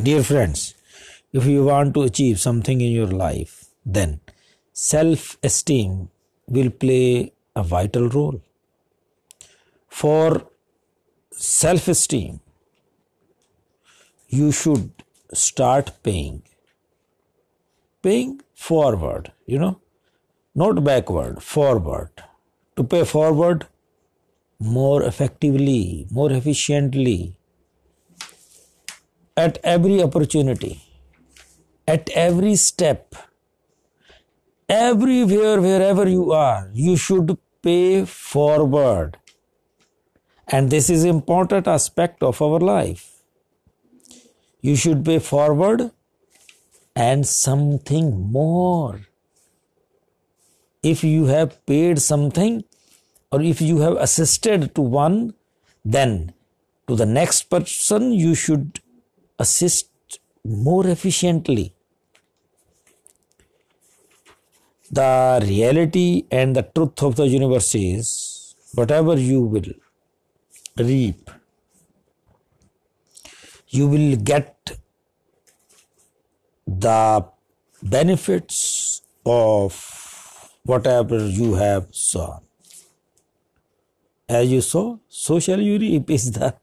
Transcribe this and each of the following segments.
Dear friends, if you want to achieve something in your life, then self esteem will play a vital role. For self esteem, you should start paying. Paying forward, you know, not backward, forward. To pay forward more effectively, more efficiently, at every opportunity, at every step, everywhere, wherever you are, you should pay forward. And this is important aspect of our life. You should pay forward and something more. If you have paid something or if you have assisted to one, then to the next person you should assist more efficiently. The reality and the truth of the universe is whatever you will reap, you will get the benefits of whatever you have sown. As you sow, so shall you reap is the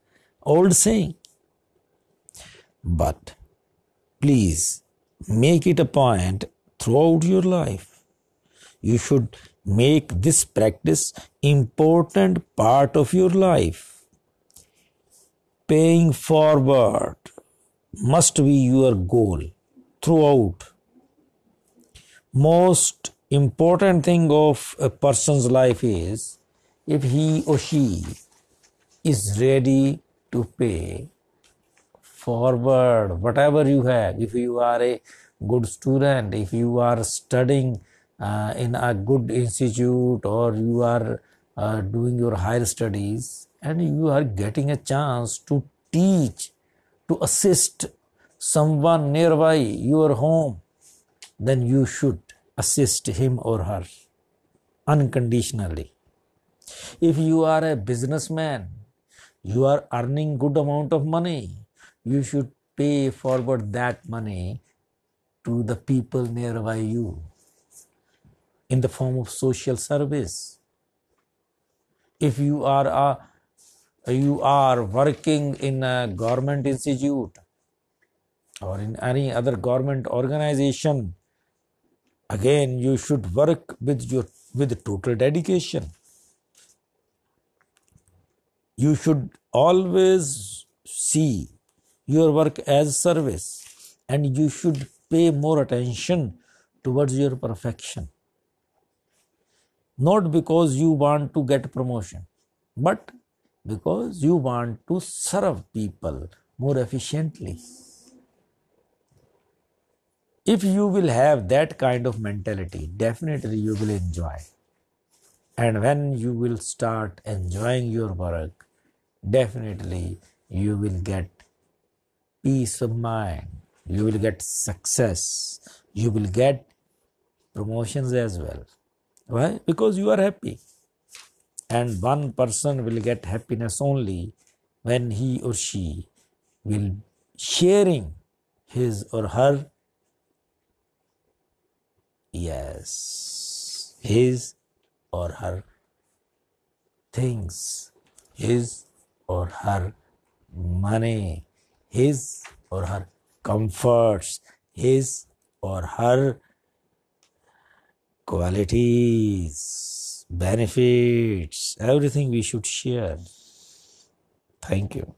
old saying. But please make it a point throughout your life. You should make this practice important part of your life. Paying forward must be your goal throughout. Most important thing of a person's life is if he or she is ready to pay forward whatever you have. If you are a good student if you are studying uh, in a good institute or you are uh, doing your higher studies and you are getting a chance to teach to assist someone nearby your home then you should assist him or her unconditionally. If you are a businessman you are earning good amount of money you should pay forward that money to the people nearby you in the form of social service. If you are a, you are working in a government institute or in any other government organization again you should work with your with total dedication. You should always see your work as service and you should pay more attention towards your perfection. Not because you want to get promotion but because you want to serve people more efficiently. If you will have that kind of mentality definitely you will enjoy. And when you will start enjoying your work definitely you will get peace of mind. You will get success. You will get promotions as well. Why? Because you are happy. And one person will get happiness only when he or she will sharing his or her yes his or her things his or her money his or her comforts, his or her qualities, benefits, everything we should share. Thank you.